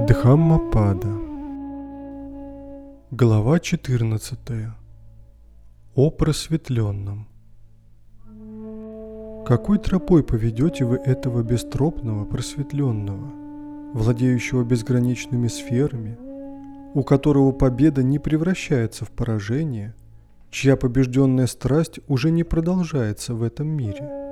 Дхаммапада. Глава 14 О просветленном Какой тропой поведете вы этого бестропного просветленного, владеющего безграничными сферами, у которого победа не превращается в поражение, чья побежденная страсть уже не продолжается в этом мире –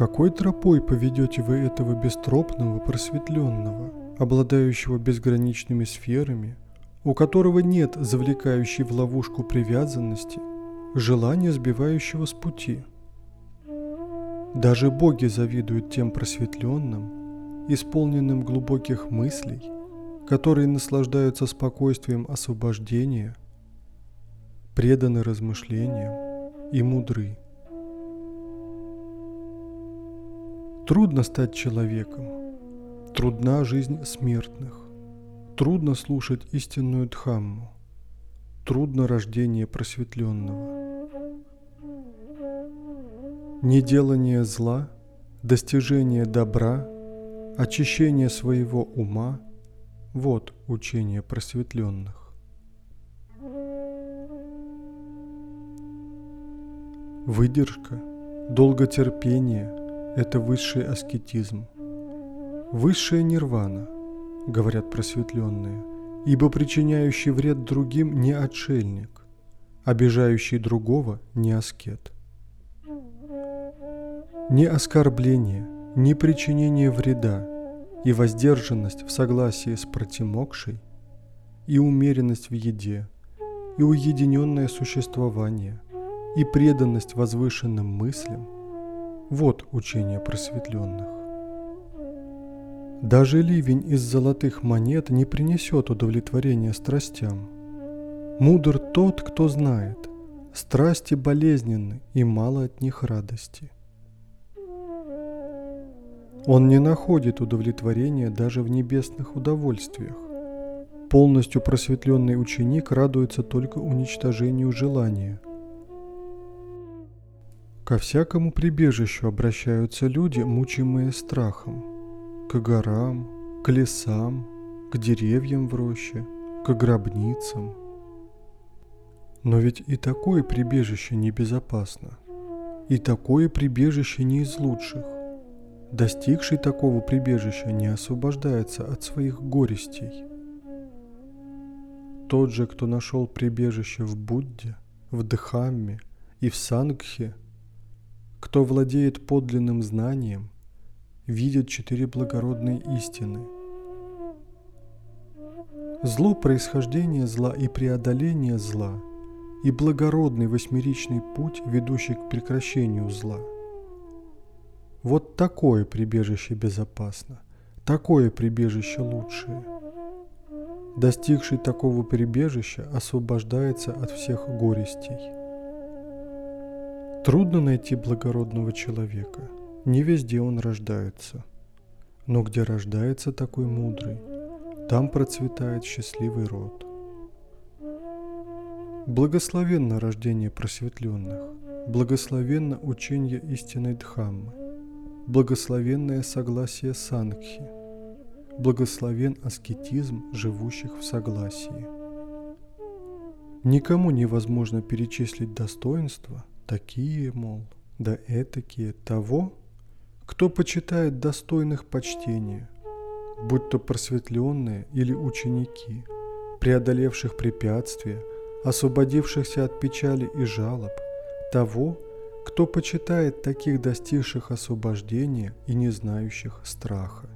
какой тропой поведете вы этого бестропного, просветленного, обладающего безграничными сферами, у которого нет завлекающей в ловушку привязанности, желания, сбивающего с пути? Даже боги завидуют тем просветленным, исполненным глубоких мыслей, которые наслаждаются спокойствием освобождения, преданы размышлениям и мудры. Трудно стать человеком. Трудна жизнь смертных. Трудно слушать истинную Дхамму. Трудно рождение просветленного. Неделание зла, достижение добра, очищение своего ума – вот учение просветленных. Выдержка, долготерпение – это высший аскетизм. Высшая нирвана, говорят просветленные, ибо причиняющий вред другим не отшельник, обижающий другого не аскет. Ни оскорбление, ни причинение вреда и воздержанность в согласии с протимокшей, и умеренность в еде, и уединенное существование, и преданность возвышенным мыслям – вот учение просветленных. Даже ливень из золотых монет не принесет удовлетворения страстям. Мудр тот, кто знает, страсти болезненны и мало от них радости. Он не находит удовлетворения даже в небесных удовольствиях. Полностью просветленный ученик радуется только уничтожению желания – Ко всякому прибежищу обращаются люди, мучимые страхом. К горам, к лесам, к деревьям в роще, к гробницам. Но ведь и такое прибежище небезопасно. И такое прибежище не из лучших. Достигший такого прибежища не освобождается от своих горестей. Тот же, кто нашел прибежище в Будде, в Дхамме и в Сангхе – кто владеет подлинным знанием, видит четыре благородные истины. Зло происхождения зла и преодоление зла и благородный восьмеричный путь, ведущий к прекращению зла. Вот такое прибежище безопасно, такое прибежище лучшее. Достигший такого прибежища освобождается от всех горестей – Трудно найти благородного человека. Не везде он рождается. Но где рождается такой мудрый, там процветает счастливый род. Благословенно рождение просветленных, благословенно учение истинной Дхаммы, благословенное согласие Сангхи, благословен аскетизм живущих в согласии. Никому невозможно перечислить достоинства, такие, мол, да этакие того, кто почитает достойных почтения, будь то просветленные или ученики, преодолевших препятствия, освободившихся от печали и жалоб, того, кто почитает таких достигших освобождения и не знающих страха.